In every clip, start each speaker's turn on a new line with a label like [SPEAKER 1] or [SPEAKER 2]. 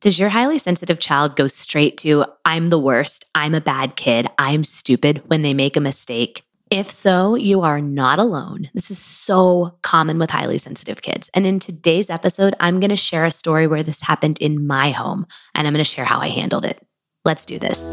[SPEAKER 1] Does your highly sensitive child go straight to, I'm the worst, I'm a bad kid, I'm stupid when they make a mistake? If so, you are not alone. This is so common with highly sensitive kids. And in today's episode, I'm going to share a story where this happened in my home, and I'm going to share how I handled it. Let's do this.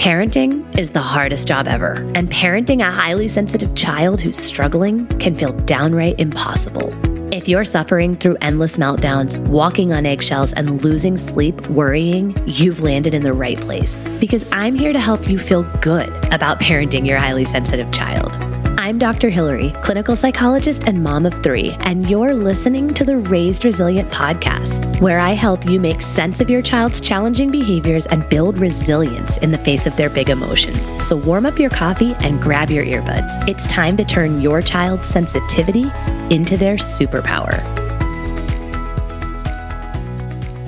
[SPEAKER 1] Parenting is the hardest job ever, and parenting a highly sensitive child who's struggling can feel downright impossible. If you're suffering through endless meltdowns, walking on eggshells, and losing sleep worrying, you've landed in the right place because I'm here to help you feel good about parenting your highly sensitive child. I'm Dr. Hillary, clinical psychologist and mom of three, and you're listening to the Raised Resilient podcast, where I help you make sense of your child's challenging behaviors and build resilience in the face of their big emotions. So warm up your coffee and grab your earbuds. It's time to turn your child's sensitivity into their superpower.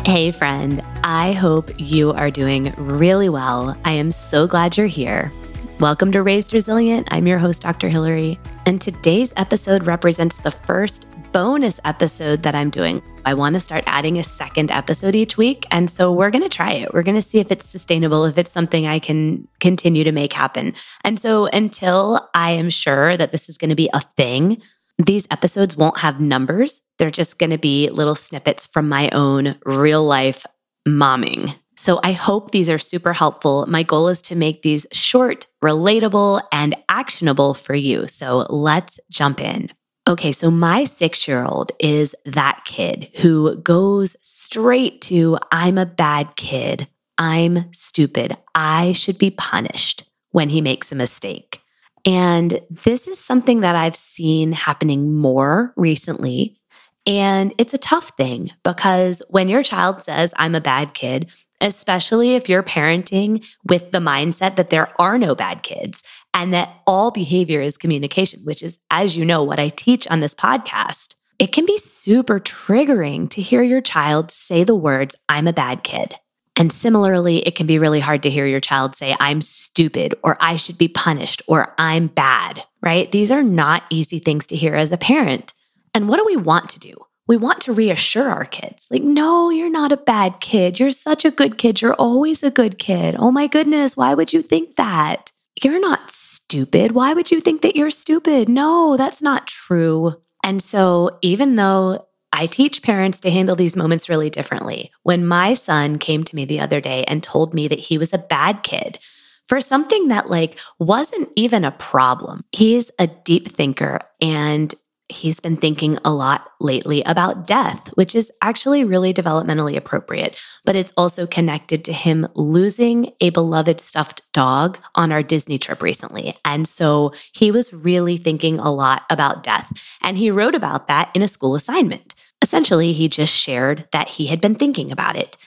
[SPEAKER 1] Hey, friend, I hope you are doing really well. I am so glad you're here. Welcome to Raised Resilient. I'm your host, Dr. Hillary, and today's episode represents the first bonus episode that I'm doing. I want to start adding a second episode each week. And so we're going to try it. We're going to see if it's sustainable, if it's something I can continue to make happen. And so until I am sure that this is going to be a thing, these episodes won't have numbers. They're just going to be little snippets from my own real life momming. So I hope these are super helpful. My goal is to make these short, relatable, and actionable for you. So let's jump in. Okay, so my six year old is that kid who goes straight to, I'm a bad kid. I'm stupid. I should be punished when he makes a mistake. And this is something that I've seen happening more recently. And it's a tough thing because when your child says, I'm a bad kid, especially if you're parenting with the mindset that there are no bad kids and that all behavior is communication, which is, as you know, what I teach on this podcast. It can be super triggering to hear your child say the words, I'm a bad kid. And similarly, it can be really hard to hear your child say, I'm stupid, or I should be punished, or I'm bad, right? These are not easy things to hear as a parent. And what do we want to do? we want to reassure our kids like, no, you're not a bad kid. You're such a good kid. You're always a good kid. Oh my goodness, why would you think that? You're not stupid. Why would you think that you're stupid? No, that's not true. And so, even though I teach parents to handle these moments really differently, when my son came to me the other day and told me that he was a bad kid, for something that like wasn't even a problem. He's a deep thinker and he's been thinking a lot lately about death, which is actually really developmentally appropriate, but it's also connected to him losing a beloved stuffed dog on our Disney trip recently. And so he was really thinking a lot about death. And he wrote about that in a school assignment. Essentially, he just shared that he had been thinking about it.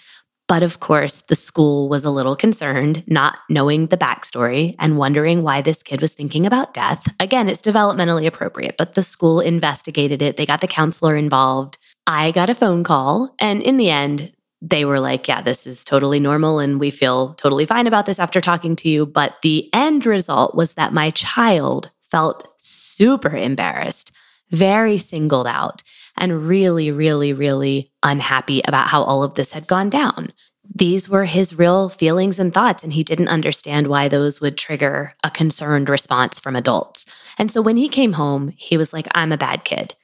[SPEAKER 1] But of course, the school was a little concerned, not knowing the backstory and wondering why this kid was thinking about death. Again, it's developmentally appropriate, but the school investigated it. They got the counselor involved. I got a phone call, and in the end, they were like, Yeah, this is totally normal, and we feel totally fine about this after talking to you. But the end result was that my child felt super embarrassed, very singled out and really, really, really unhappy about how all of this had gone down. These were his real feelings and thoughts, and he didn't understand why those would trigger a concerned response from adults. And so when he came home, he was like, I'm a bad kid.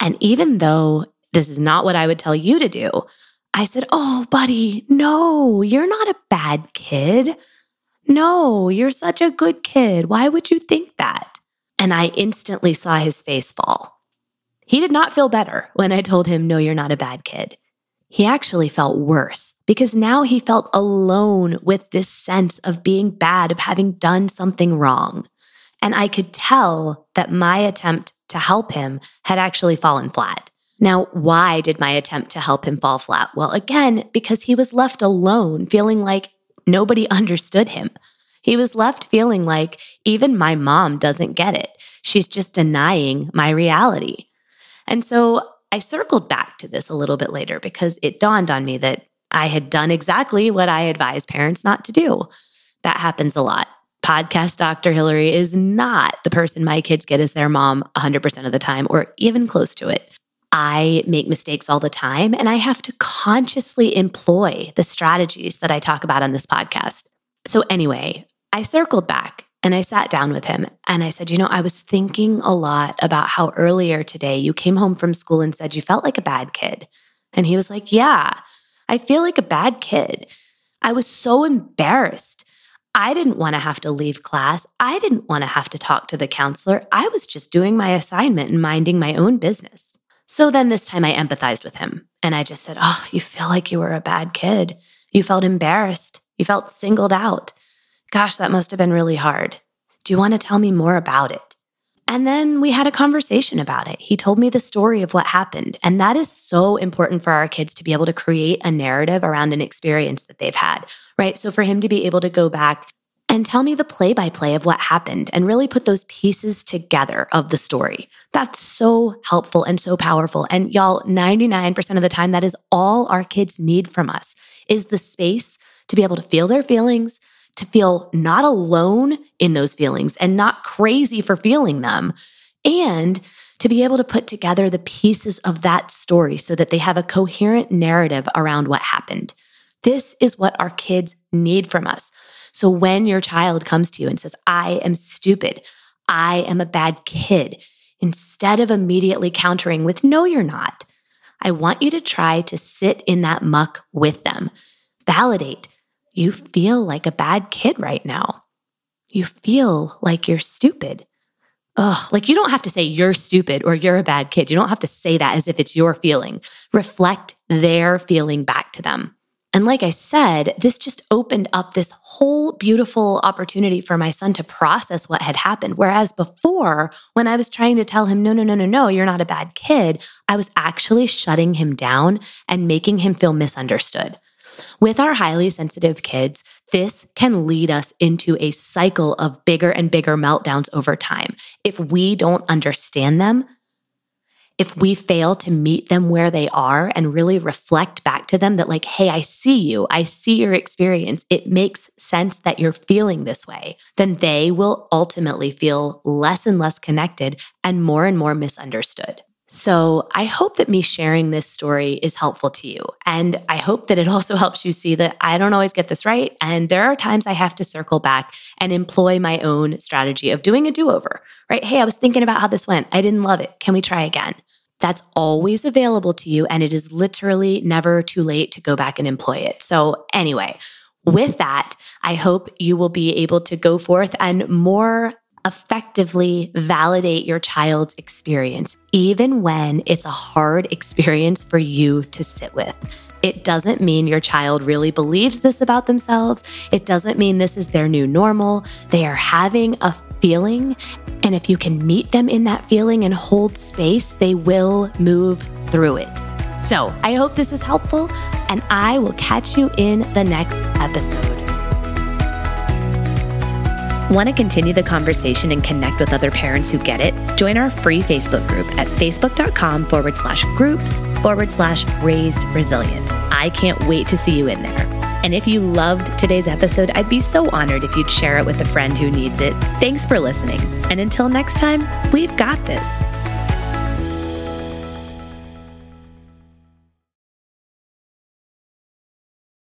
[SPEAKER 1] And even though this is not what I would tell you to do, I said, Oh, buddy, no, you're not a bad kid. No, you're such a good kid. Why would you think that? And I instantly saw his face fall. He did not feel better when I told him, No, you're not a bad kid. He actually felt worse because now he felt alone with this sense of being bad, of having done something wrong. And I could tell that my attempt to help him had actually fallen flat. Now, why did my attempt to help him fall flat? Well, again, because he was left alone, feeling like nobody understood him. He was left feeling like even my mom doesn't get it. She's just denying my reality. And so I circled back to this a little bit later because it dawned on me that I had done exactly what I advise parents not to do. That happens a lot. Podcast Dr. Hillary is not the person my kids get as their mom 100% of the time or even close to it. I make mistakes all the time, and I have to consciously employ the strategies that I talk about on this podcast. So, anyway, I circled back and I sat down with him and I said, You know, I was thinking a lot about how earlier today you came home from school and said you felt like a bad kid. And he was like, Yeah, I feel like a bad kid. I was so embarrassed. I didn't want to have to leave class. I didn't want to have to talk to the counselor. I was just doing my assignment and minding my own business. So then this time I empathized with him and I just said, Oh, you feel like you were a bad kid. You felt embarrassed. You felt singled out. Gosh, that must have been really hard. Do you want to tell me more about it? And then we had a conversation about it. He told me the story of what happened. And that is so important for our kids to be able to create a narrative around an experience that they've had, right? So for him to be able to go back and tell me the play by play of what happened and really put those pieces together of the story. That's so helpful and so powerful. And y'all, 99% of the time, that is all our kids need from us is the space to be able to feel their feelings, to feel not alone in those feelings and not crazy for feeling them, and to be able to put together the pieces of that story so that they have a coherent narrative around what happened. This is what our kids need from us. So when your child comes to you and says, I am stupid, I am a bad kid, instead of immediately countering with, no, you're not, I want you to try to sit in that muck with them. Validate. You feel like a bad kid right now. You feel like you're stupid. Ugh, like you don't have to say you're stupid or you're a bad kid. You don't have to say that as if it's your feeling. Reflect their feeling back to them. And like I said, this just opened up this whole beautiful opportunity for my son to process what had happened. Whereas before, when I was trying to tell him, no, no, no, no, no, you're not a bad kid, I was actually shutting him down and making him feel misunderstood. With our highly sensitive kids, this can lead us into a cycle of bigger and bigger meltdowns over time. If we don't understand them, if we fail to meet them where they are and really reflect back to them that, like, hey, I see you, I see your experience, it makes sense that you're feeling this way, then they will ultimately feel less and less connected and more and more misunderstood. So I hope that me sharing this story is helpful to you. And I hope that it also helps you see that I don't always get this right. And there are times I have to circle back and employ my own strategy of doing a do over, right? Hey, I was thinking about how this went. I didn't love it. Can we try again? That's always available to you. And it is literally never too late to go back and employ it. So, anyway, with that, I hope you will be able to go forth and more effectively validate your child's experience, even when it's a hard experience for you to sit with. It doesn't mean your child really believes this about themselves. It doesn't mean this is their new normal. They are having a feeling. And if you can meet them in that feeling and hold space, they will move through it. So I hope this is helpful, and I will catch you in the next episode. Want to continue the conversation and connect with other parents who get it? Join our free Facebook group at facebook.com forward slash groups forward slash raised resilient. I can't wait to see you in there. And if you loved today's episode, I'd be so honored if you'd share it with a friend who needs it. Thanks for listening. And until next time, we've got this.